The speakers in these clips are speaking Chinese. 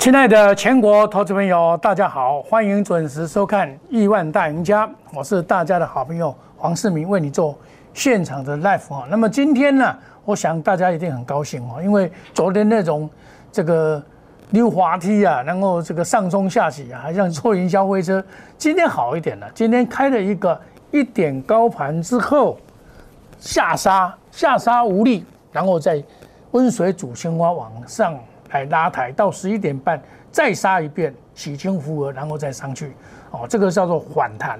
亲爱的全国投资朋友，大家好，欢迎准时收看《亿万大赢家》，我是大家的好朋友黄世明，为你做现场的 live 啊。那么今天呢，我想大家一定很高兴哦，因为昨天那种这个溜滑梯啊，然后这个上冲下起啊，还像坐营销飞车，今天好一点了。今天开了一个一点高盘之后下杀，下杀无力，然后再温水煮青蛙往上。来拉抬到十一点半，再杀一遍，洗清浮额，然后再上去，哦，这个叫做反弹。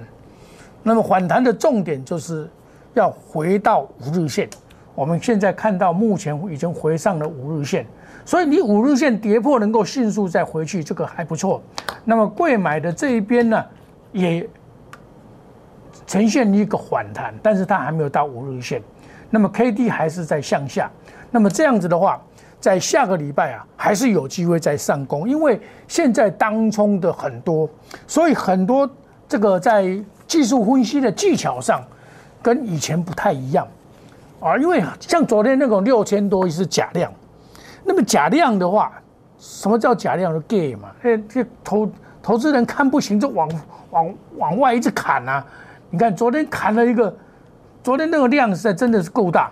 那么反弹的重点就是要回到五日线。我们现在看到目前已经回上了五日线，所以你五日线跌破能够迅速再回去，这个还不错。那么贵买的这一边呢，也呈现一个反弹，但是它还没有到五日线。那么 K D 还是在向下。那么这样子的话。在下个礼拜啊，还是有机会再上攻，因为现在当冲的很多，所以很多这个在技术分析的技巧上跟以前不太一样啊。因为像昨天那种六千多亿是假量，那么假量的话，什么叫假量的 gay 嘛？哎，这投投资人看不行就往往往外一直砍啊。你看昨天砍了一个，昨天那个量实在真的是够大，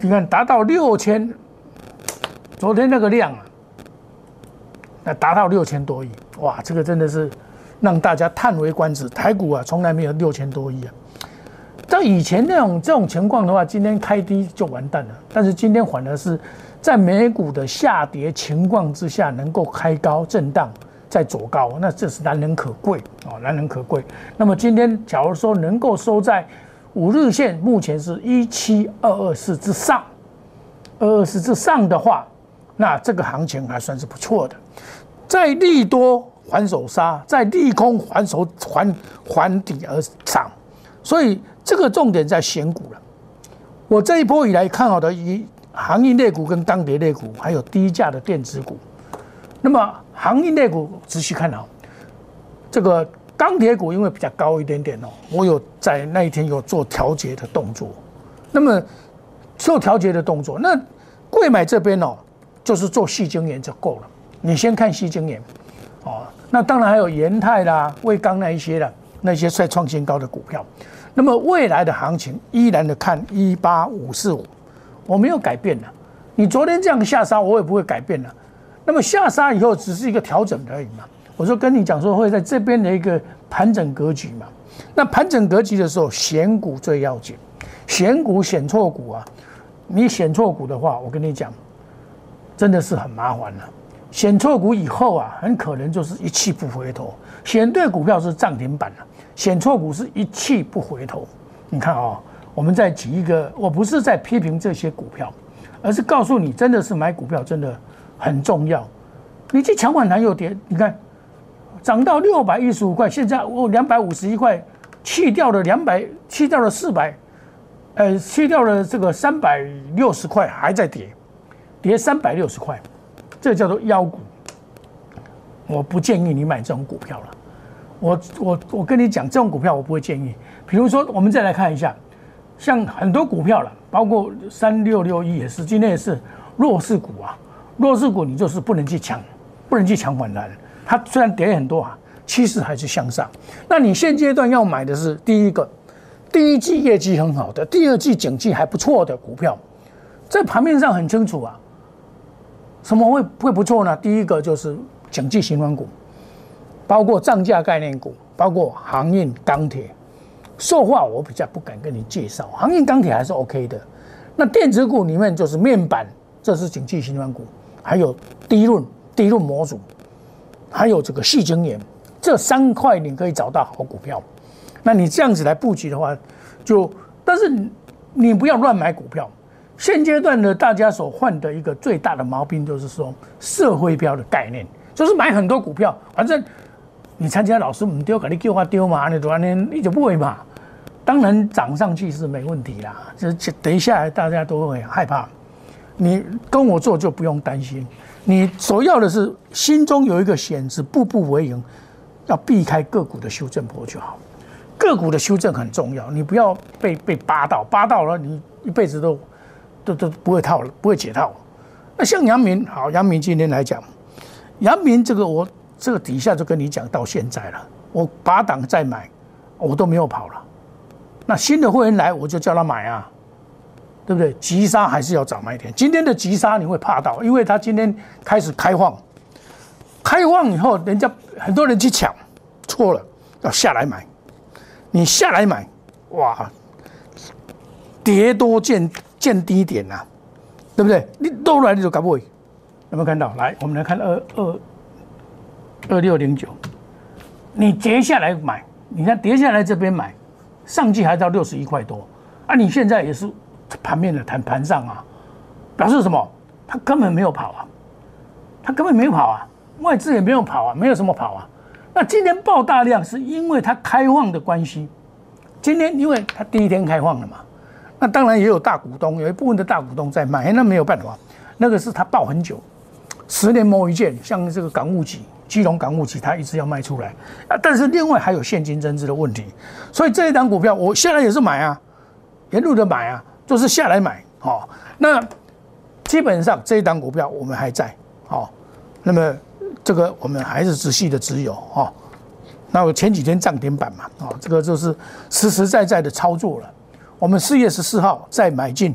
你看达到六千。昨天那个量啊，那达到六千多亿，哇，这个真的是让大家叹为观止。台股啊，从来没有六千多亿啊。在以前那种这种情况的话，今天开低就完蛋了。但是今天反而是在美股的下跌情况之下，能够开高震荡再走高，那这是难能可贵哦，难能可贵。那么今天假如说能够收在五日线，目前是一七二二四之上，二二四之上的话。那这个行情还算是不错的，在利多还手杀，在利空还手还还底而涨，所以这个重点在选股了。我这一波以来看好的以行业类股跟钢铁类股，还有低价的电子股。那么行业类股仔细看好，这个钢铁股因为比较高一点点哦，我有在那一天有做调节的动作。那么做调节的动作，那贵买这边哦。就是做细晶圆就够了。你先看细晶圆，哦，那当然还有盐泰啦、卫钢那一些的那些在创新高的股票。那么未来的行情依然的看一八五四五，我没有改变的。你昨天这样下杀，我也不会改变的。那么下杀以后只是一个调整而已嘛。我说跟你讲说会在这边的一个盘整格局嘛。那盘整格局的时候，选股最要紧，选股选错股啊，你选错股的话，我跟你讲。真的是很麻烦了，选错股以后啊，很可能就是一去不回头。选对股票是涨停板了，选错股是一去不回头。你看啊，我们再举一个，我不是在批评这些股票，而是告诉你，真的是买股票真的很重要。你去抢反弹又跌，你看涨到六百一十五块，现在我两百五十一块，去掉了两百，去掉了四百，呃，去掉了这个三百六十块还在跌。跌三百六十块，这叫做妖股。我不建议你买这种股票了。我我我跟你讲，这种股票我不会建议。比如说，我们再来看一下，像很多股票了，包括三六六一也是，今天也是弱势股啊。弱势股你就是不能去抢，不能去抢反弹。它虽然跌很多啊，趋势还是向上。那你现阶段要买的是第一个，第一季业绩很好的，第二季景气还不错的股票，在盘面上很清楚啊。什么会会不错呢？第一个就是经济循环股，包括涨价概念股，包括航运、钢铁。塑化我比较不敢跟你介绍，航运、钢铁还是 OK 的。那电子股里面就是面板，这是经济循环股，还有低润、低润模组，还有这个细晶圆，这三块你可以找到好股票。那你这样子来布局的话，就但是你不要乱买股票。现阶段的大家所患的一个最大的毛病，就是说社会标的概念，就是买很多股票，反正你参加老师唔丢，给你叫话丢嘛，你多年你就不会嘛。当然涨上去是没问题啦，这等一下大家都会害怕。你跟我做就不用担心，你所要的是心中有一个险字，步步为营，要避开个股的修正波就好。个股的修正很重要，你不要被被扒到，扒到了你一辈子都。都都不会套了，不会解套。那像杨明，好，杨明今天来讲，阳明这个我这个底下就跟你讲到现在了，我拔档再买，我都没有跑了。那新的会员来，我就叫他买啊，对不对？急杀还是要早买点。今天的急杀你会怕到，因为他今天开始开放，开放以后，人家很多人去抢，错了，要下来买。你下来买，哇，跌多见见低点呐，对不对？你都来你就搞不会。有没有看到？来，我们来看二二二六零九，你跌下来买，你看跌下来这边买。上季还到六十一块多，啊，你现在也是盘面的盘盘上啊，表示什么？它根本没有跑啊，它根本没有跑啊，外资也没有跑啊，没有什么跑啊。那今天爆大量是因为它开放的关系，今天因为它第一天开放了嘛，那当然也有大股东，有一部分的大股东在买，那没有办法，那个是他抱很久，十年磨一剑，像这个港务局。基隆港务局，他一直要卖出来啊，但是另外还有现金增资的问题，所以这一档股票我下来也是买啊，沿路的买啊，就是下来买哦。那基本上这一档股票我们还在哦，那么这个我们还是仔细的持有哦。那我前几天涨停板嘛，哦，这个就是实实在在的操作了。我们四月十四号再买进，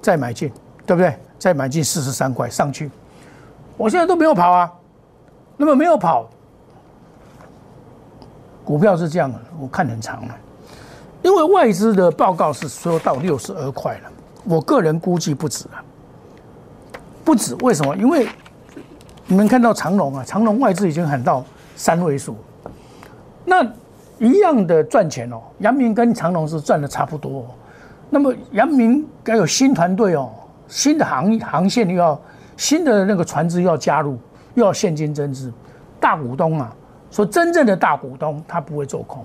再买进，对不对？再买进四十三块上去，我现在都没有跑啊。那么没有跑，股票是这样的，我看很长了，因为外资的报告是说到六十二块了，我个人估计不止啊，不止，为什么？因为你们看到长隆啊，长隆外资已经喊到三位数，那一样的赚钱哦，阳明跟长隆是赚的差不多，那么阳明该有新团队哦，新的航航线又要新的那个船只又要加入。又要现金增资，大股东啊，说真正的大股东他不会做空，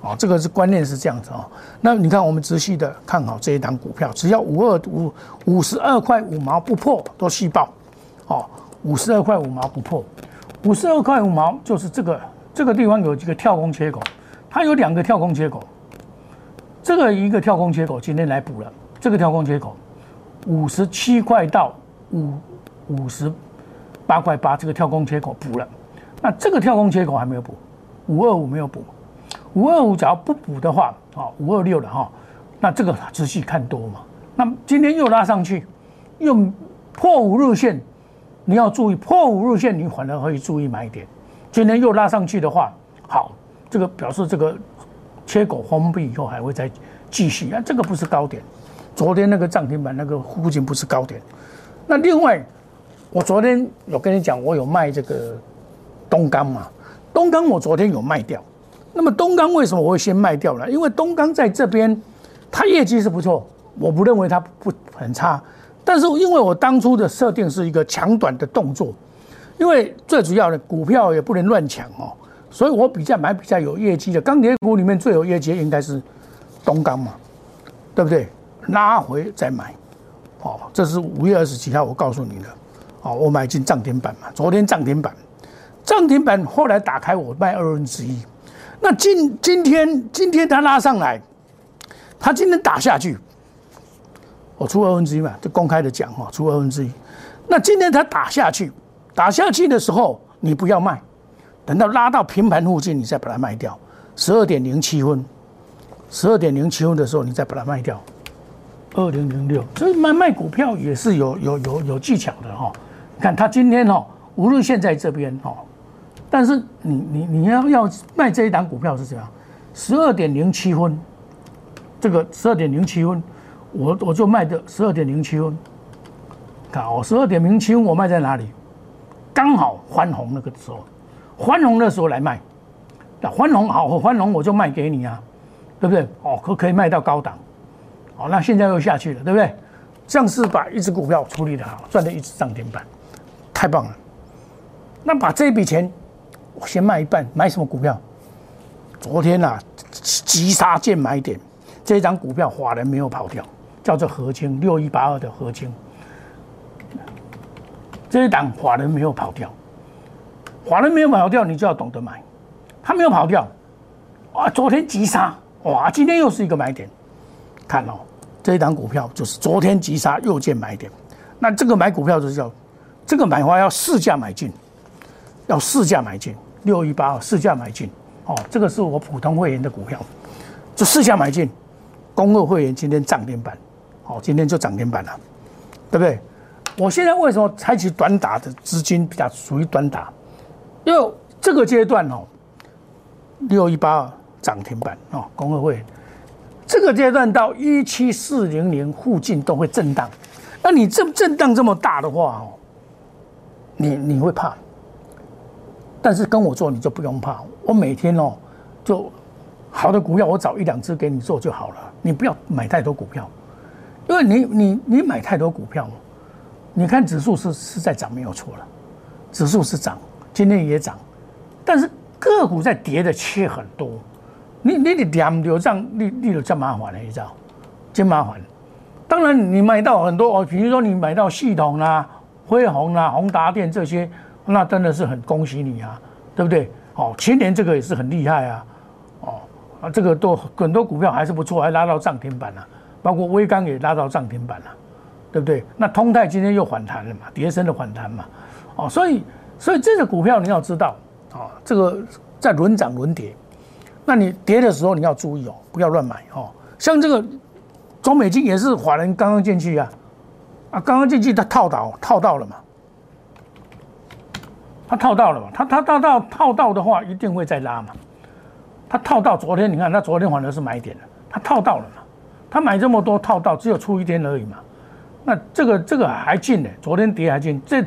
哦，这个是观念是这样子哦。那你看我们仔细的看好这一档股票，只要五二五五十二块五毛不破都细爆，哦，五十二块五毛不破，五十二块五毛就是这个这个地方有几个跳空缺口，它有两个跳空缺口，这个一个跳空缺口今天来补了，这个跳空缺口五十七块到五五十。八块八，这个跳空缺口补了，那这个跳空缺口还没有补，五二五没有补，五二五只要不补的话，啊，五二六了哈，那这个仔细看多嘛，那今天又拉上去，又破五日线，你要注意破五日线，你反而可以注意买点。今天又拉上去的话，好，这个表示这个缺口封闭以后还会再继续啊，这个不是高点，昨天那个涨停板那个附近不是高点，那另外。我昨天有跟你讲，我有卖这个东钢嘛？东钢我昨天有卖掉。那么东钢为什么我会先卖掉呢？因为东钢在这边，它业绩是不错，我不认为它不很差。但是因为我当初的设定是一个抢短的动作，因为最主要的股票也不能乱抢哦，所以我比较买比较有业绩的钢铁股里面最有业绩应该是东钢嘛，对不对？拉回再买，哦，这是五月二十七号我告诉你的。哦，我买进涨停板嘛，昨天涨停板，涨停板后来打开我卖二分之一，那今今天今天它拉上来，它今天打下去，我出二分之一嘛，就公开的讲哈，出二分之一，那今天它打下去，打下去的时候你不要卖，等到拉到平盘附近你再把它卖掉，十二点零七分，十二点零七分的时候你再把它卖掉，二零零六，所以卖卖股票也是有有有有技巧的哈。看它今天哈，无论现在这边哈，但是你你你要要卖这一档股票是怎样？十二点零七分，这个十二点零七分，我我就卖的十二点零七分。看哦，十二点零七分我卖在哪里？刚好翻红那个时候，欢红的时候来卖，那欢红好，欢红我就卖给你啊，对不对？哦，可可以卖到高档，好，那现在又下去了，对不对？像是把一只股票处理的好，赚的一只涨停板。太棒了，那把这笔钱我先卖一半，买什么股票？昨天呐，急杀见买点，这张股票华人没有跑掉，叫做合清六一八二的合清，这一档法人没有跑掉，华人没有跑掉，你就要懂得买，他没有跑掉，啊，昨天急杀，哇，今天又是一个买点，看哦，这一档股票就是昨天急杀又见买点，那这个买股票就是叫。这个买花要市价买进，要市价买进，六一八市价买进，哦，这个是我普通会员的股票，就市价买进，公二会员今天涨停板，哦，今天就涨停板了，对不对？我现在为什么采取短打的资金比较属于短打？因为这个阶段哦，六一八涨停板哦，公二会这个阶段到一七四零零附近都会震荡，那你这震荡这么大的话哦，你你会怕？但是跟我做你就不用怕，我每天哦就好的股票我找一两只给你做就好了，你不要买太多股票，因为你你你买太多股票，你看指数是是在涨没有错了，指数是涨，今天也涨，但是个股在跌的切很多，你你你两流这样你你就这麻烦了，你知道？真麻烦。当然你买到很多哦，比如说你买到系统啊、辉宏啊、宏达电这些。那真的是很恭喜你啊，对不对？哦，前年这个也是很厉害啊，哦啊，这个都很多股票还是不错，还拉到涨停板了，包括微钢也拉到涨停板了，对不对？那通泰今天又反弹了嘛，跌升的反弹嘛，哦，所以所以这个股票你要知道啊，这个在轮涨轮跌，那你跌的时候你要注意哦，不要乱买哦。像这个中美金也是华人刚刚进去啊，啊，刚刚进去他套到套到了嘛。他套到了嘛？他他套到套到的话，一定会再拉嘛。他套到昨天，你看他昨天反而是买点的。他套到了嘛？他买这么多套到，只有出一天而已嘛。那这个这个还进呢，昨天跌还进，这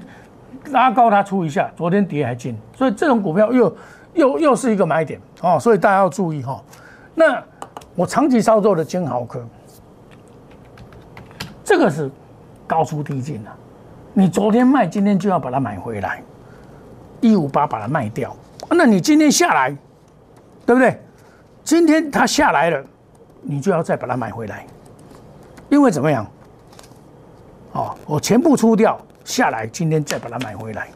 拉高它出一下，昨天跌还进，所以这种股票又又又是一个买点哦。所以大家要注意哈。那我长期操作的金豪科，这个是高出低进的。你昨天卖，今天就要把它买回来。一五八把它卖掉，那你今天下来，对不对？今天它下来了，你就要再把它买回来，因为怎么样？哦，我全部出掉下来，今天再把它买回来。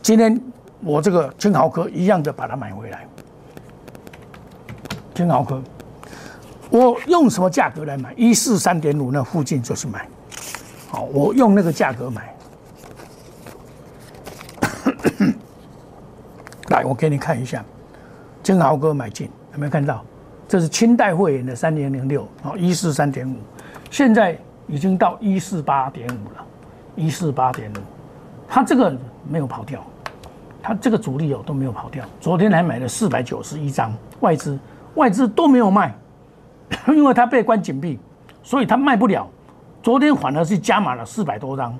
今天我这个金豪科一样的把它买回来。金豪科，我用什么价格来买？一四三点五那附近就是买。好，我用那个价格买。来，我给你看一下，金豪哥买进有没有看到？这是清代会员的三零零六啊，一四三点五，现在已经到一四八点五了，一四八点五，它这个没有跑掉，它这个主力哦都没有跑掉。昨天还买了四百九十一张外资，外资都没有卖，因为它被关紧闭，所以它卖不了。昨天反而是加码了四百多张，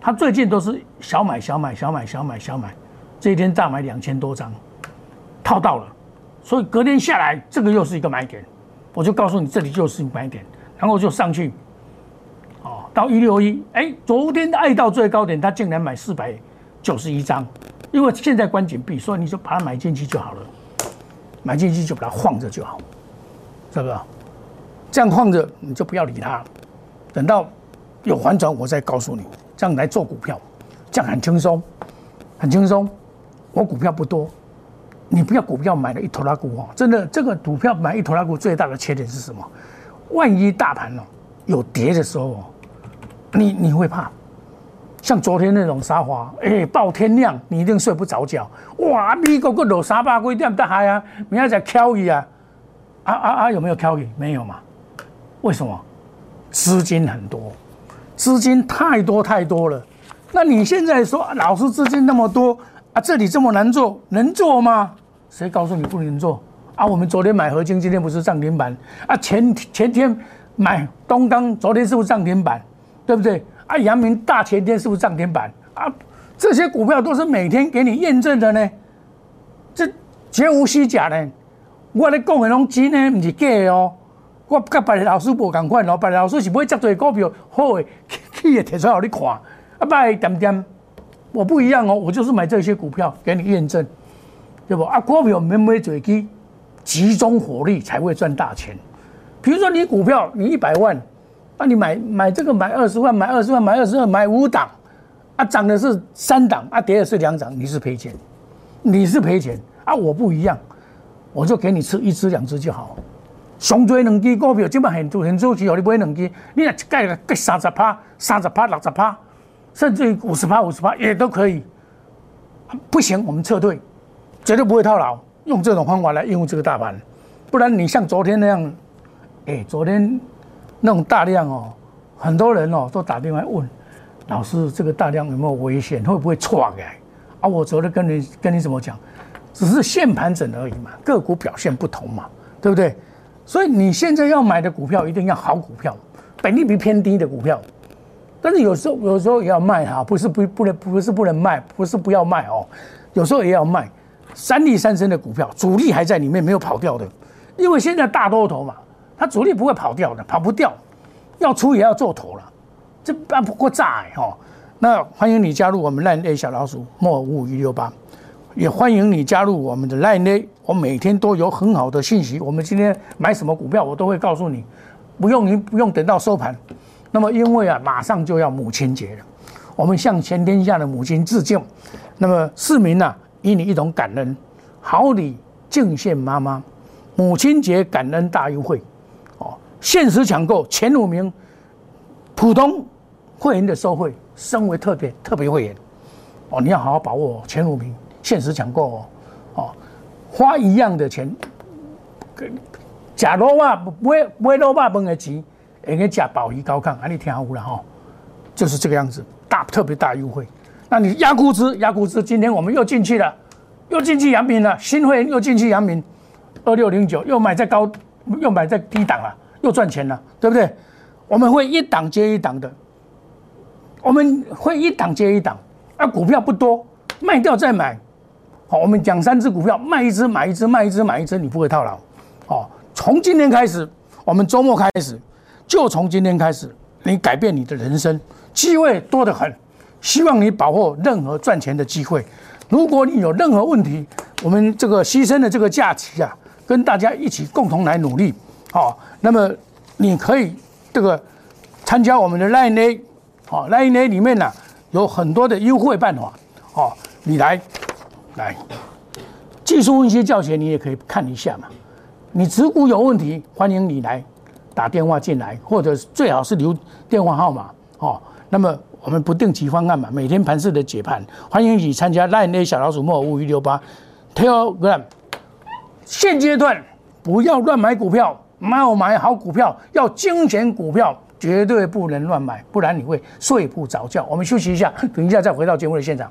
它最近都是小买小买小买小买小买。这一天大买两千多张，套到了，所以隔天下来，这个又是一个买点，我就告诉你这里就是买点，然后就上去，到一六一，哎，昨天爱到最高点，他竟然买四百九十一张，因为现在关紧闭，所以你就把它买进去就好了，买进去就把它晃着就好，是不是？这样晃着你就不要理它，等到有反转我再告诉你，这样来做股票，这样很轻松，很轻松。我股票不多，你不要股票买了一头拉股哦！真的，这个股票买一头拉股最大的缺点是什么？万一大盘哦有跌的时候哦，你你会怕？像昨天那种沙华，哎，爆天亮，你一定睡不着觉。哇，美国个落三百几点得嗨啊？明仔再敲一啊？啊啊啊！有没有敲一？没有嘛？为什么？资金很多，资金太多太多了。那你现在说，老师资金那么多？啊，这里这么难做，能做吗？谁告诉你不能做？啊，我们昨天买合金，今天不是涨停板？啊，前前天买东钢，昨天是不是涨停板？对不对？啊，阳明大前天是不是涨停板？啊，这些股票都是每天给你验证的呢，这绝无虚假呢。我咧讲的拢真呢，不是假的哦。我跟别的老师无共款哦，别的老师是买这多股票，好的，去的提出来你看，啊，拜点点。我不一样哦，我就是买这些股票给你验证，对不？啊，股票没没嘴机，集中火力才会赚大钱。比如说你股票你一百万，啊，你买买这个买二十万，买二十万，买二十万，买五档，啊，涨的是三档，啊，跌的是两档，你是赔钱，你是赔钱啊！我不一样，我就给你吃一只两只就好。上追两支股票，基本很多很多期，你买两支，你若一盖盖三十趴，三十趴，六十趴。甚至于五十趴、五十趴也都可以，不行，我们撤退，绝对不会套牢，用这种方法来应付这个大盘，不然你像昨天那样，哎，昨天那种大量哦，很多人哦都打电话问老师，这个大量有没有危险，会不会错开？啊，我昨天跟你跟你怎么讲，只是现盘整而已嘛，个股表现不同嘛，对不对？所以你现在要买的股票一定要好股票，本利比偏低的股票。但是有时候有时候也要卖哈，不是不不能不是不能卖，不是不要卖哦，有时候也要卖。三利三升的股票，主力还在里面没有跑掉的，因为现在大多头嘛，它主力不会跑掉的，跑不掉，要出也要做头了，这办不过炸哎哈。那欢迎你加入我们烂 A 小老鼠莫五五一六八，也欢迎你加入我们的烂 A，我每天都有很好的信息，我们今天买什么股票我都会告诉你，不用你不用等到收盘。那么，因为啊，马上就要母亲节了，我们向全天下的母亲致敬。那么，市民呢，以你一种感恩，好礼敬献妈妈。母亲节感恩大优惠，限时抢购前五名，普通会员的收费升为特别特别会员。哦，你要好好把握前五名，限时抢购哦。哦，花一样的钱，假如话买买老爸饭的钱。应该加保一高亢，啊，你听好了哈，就是这个样子，大特别大优惠。那你压估值，压估值，今天我们又进去了，又进去阳明了，新会员又进去阳明，二六零九又买在高，又买在低档了，又赚钱了，对不对？我们会一档接一档的，我们会一档接一档，啊，股票不多，卖掉再买，好，我们讲三只股票，卖一只买一只，卖一只买一只，你不会套牢，好，从今天开始，我们周末开始。就从今天开始，你改变你的人生，机会多得很，希望你把握任何赚钱的机会。如果你有任何问题，我们这个牺牲的这个假期啊，跟大家一起共同来努力，好，那么你可以这个参加我们的 Line A，好，Line A 里面呢有很多的优惠办法，好，你来来技术分析教学你也可以看一下嘛。你持股有问题，欢迎你来。打电话进来，或者最好是留电话号码哦。那么我们不定期方案嘛，每天盘市的解盘，欢迎你参加 Line A 小老鼠莫五一六八 Telegram。现阶段不要乱买股票，没有买好股票，要精选股票，绝对不能乱买，不然你会睡不着觉。我们休息一下，等一下再回到节目的现场。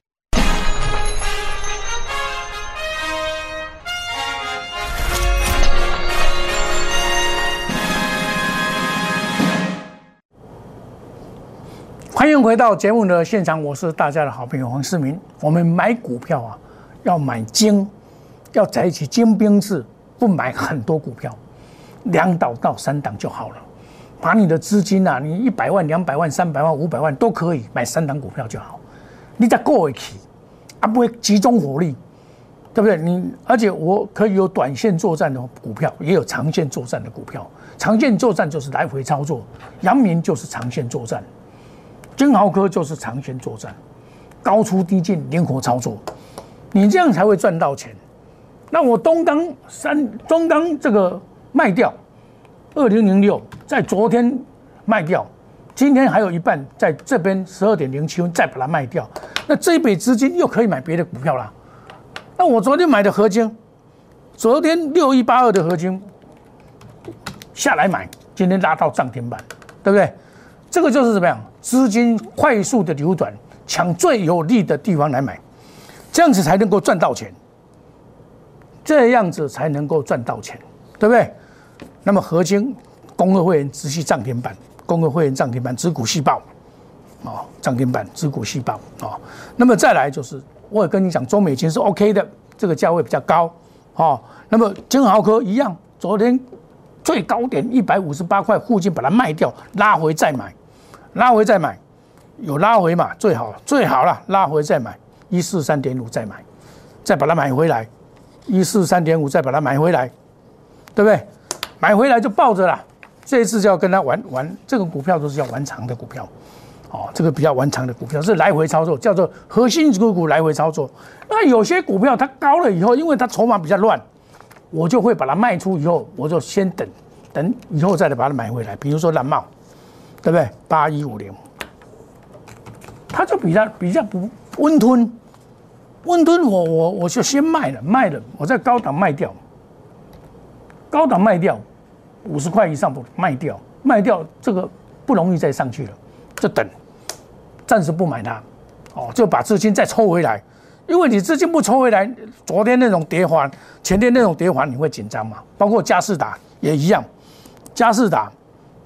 欢迎回到节目的现场，我是大家的好朋友黄世明。我们买股票啊，要买精，要采取精兵制，不买很多股票，两档到三档就好了。把你的资金啊，你一百万、两百万、三百万、五百万都可以买三档股票就好。你再过一期啊，不会集中火力，对不对？你而且我可以有短线作战的股票，也有长线作战的股票。长线作战就是来回操作，阳明就是长线作战。金豪科就是长线作战，高出低进，灵活操作，你这样才会赚到钱。那我东钢三中钢这个卖掉，二零零六在昨天卖掉，今天还有一半在这边十二点零七分再把它卖掉，那这一笔资金又可以买别的股票了。那我昨天买的合金，昨天六一八二的合金下来买，今天拉到涨停板，对不对？这个就是怎么样？资金快速的流转，抢最有利的地方来买，这样子才能够赚到钱，这样子才能够赚到钱，对不对？那么合金工会会员直系涨停板，工会会员涨停板，指股细报，哦，涨停板，指股细报，哦，那么再来就是我也跟你讲，中美金是 OK 的，这个价位比较高，哦，那么金豪科一样，昨天最高点一百五十八块附近把它卖掉，拉回再买，拉回再买。有拉回嘛？最好最好了，拉回再买一四三点五再买，再把它买回来，一四三点五再把它买回来，对不对？买回来就抱着了。这一次就要跟他玩玩，这个股票都是要玩长的股票，哦，这个比较玩长的股票是来回操作，叫做核心股股来回操作。那有些股票它高了以后，因为它筹码比较乱，我就会把它卖出以后，我就先等等以后再来把它买回来。比如说蓝茂，对不对？八一五零。它就比较比较不温吞，温吞我我我就先卖了卖了，我在高档卖掉，高档卖掉五十块以上不卖掉卖掉这个不容易再上去了，就等，暂时不买它，哦就把资金再抽回来，因为你资金不抽回来，昨天那种跌环，前天那种跌环你会紧张嘛？包括嘉士达也一样，嘉士达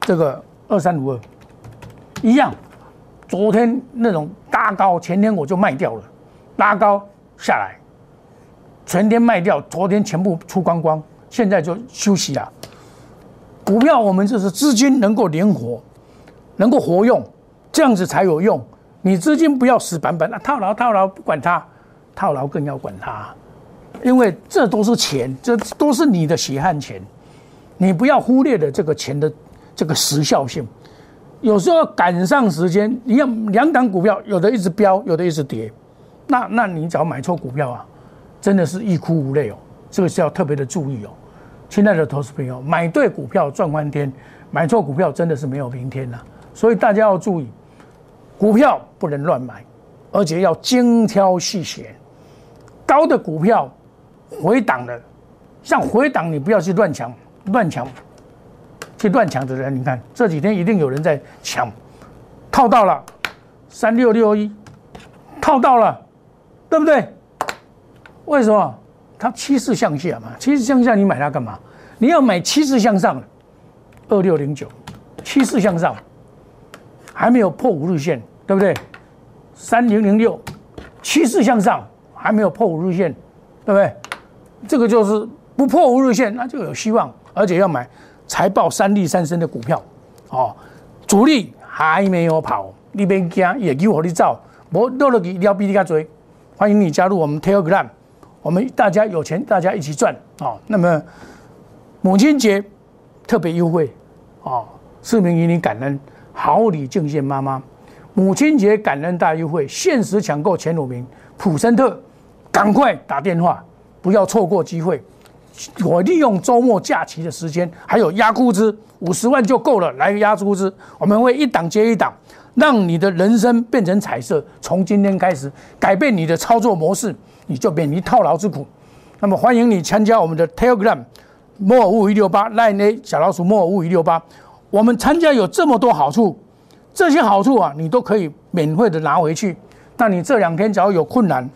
这个二三五二一样。昨天那种拉高，前天我就卖掉了，拉高下来，全天卖掉，昨天全部出光光，现在就休息了。股票我们就是资金能够灵活，能够活用，这样子才有用。你资金不要死板板，啊，套牢套牢不管它，套牢更要管它，因为这都是钱，这都是你的血汗钱，你不要忽略了这个钱的这个时效性。有时候赶上时间，你要两档股票，有的一直飙，有的一直跌，那那你只要买错股票啊，真的是欲哭无泪哦。这个是要特别的注意哦，亲爱的投资朋友，买对股票赚翻天，买错股票真的是没有明天了。所以大家要注意，股票不能乱买，而且要精挑细选。高的股票回档的，像回档你不要去乱抢，乱抢。去乱抢的人，你看这几天一定有人在抢，套到了三六六一，套到了，对不对？为什么？它趋势向下嘛，趋势向下，你买它干嘛？你要买趋势向上，二六零九，趋势向上，还没有破五日线，对不对？三零零六，趋势向上，还没有破五日线，对不对？这个就是不破五日线，那就有希望，而且要买。财报三利三升的股票，哦，主力还没有跑，你别惊，也给我你走，我落了去你要比你较追。欢迎你加入我们 Telegram，我们大家有钱，大家一起赚哦。那么母亲节特别优惠哦，市民与你感恩，好礼敬献妈妈。母亲节感恩大优惠，限时抢购前五名，普森特，赶快打电话，不要错过机会。我利用周末假期的时间，还有压估值五十万就够了，来压估值，我们会一档接一档，让你的人生变成彩色。从今天开始，改变你的操作模式，你就免于套牢之苦。那么欢迎你参加我们的 Telegram，摩尔五一六八 Line 小老鼠摩尔五一六八，我们参加有这么多好处，这些好处啊，你都可以免费的拿回去。那你这两天只要有困难，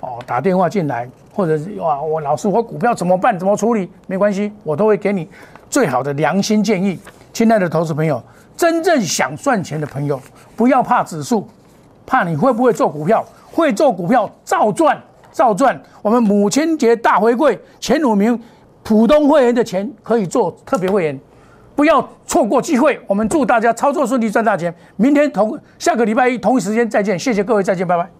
哦，打电话进来。或者是哇，我老师，我股票怎么办？怎么处理？没关系，我都会给你最好的良心建议。亲爱的投资朋友，真正想赚钱的朋友，不要怕指数，怕你会不会做股票？会做股票照赚，照赚。我们母亲节大回馈，前五名普通会员的钱可以做特别会员，不要错过机会。我们祝大家操作顺利，赚大钱。明天同下个礼拜一同一时间再见，谢谢各位，再见，拜拜。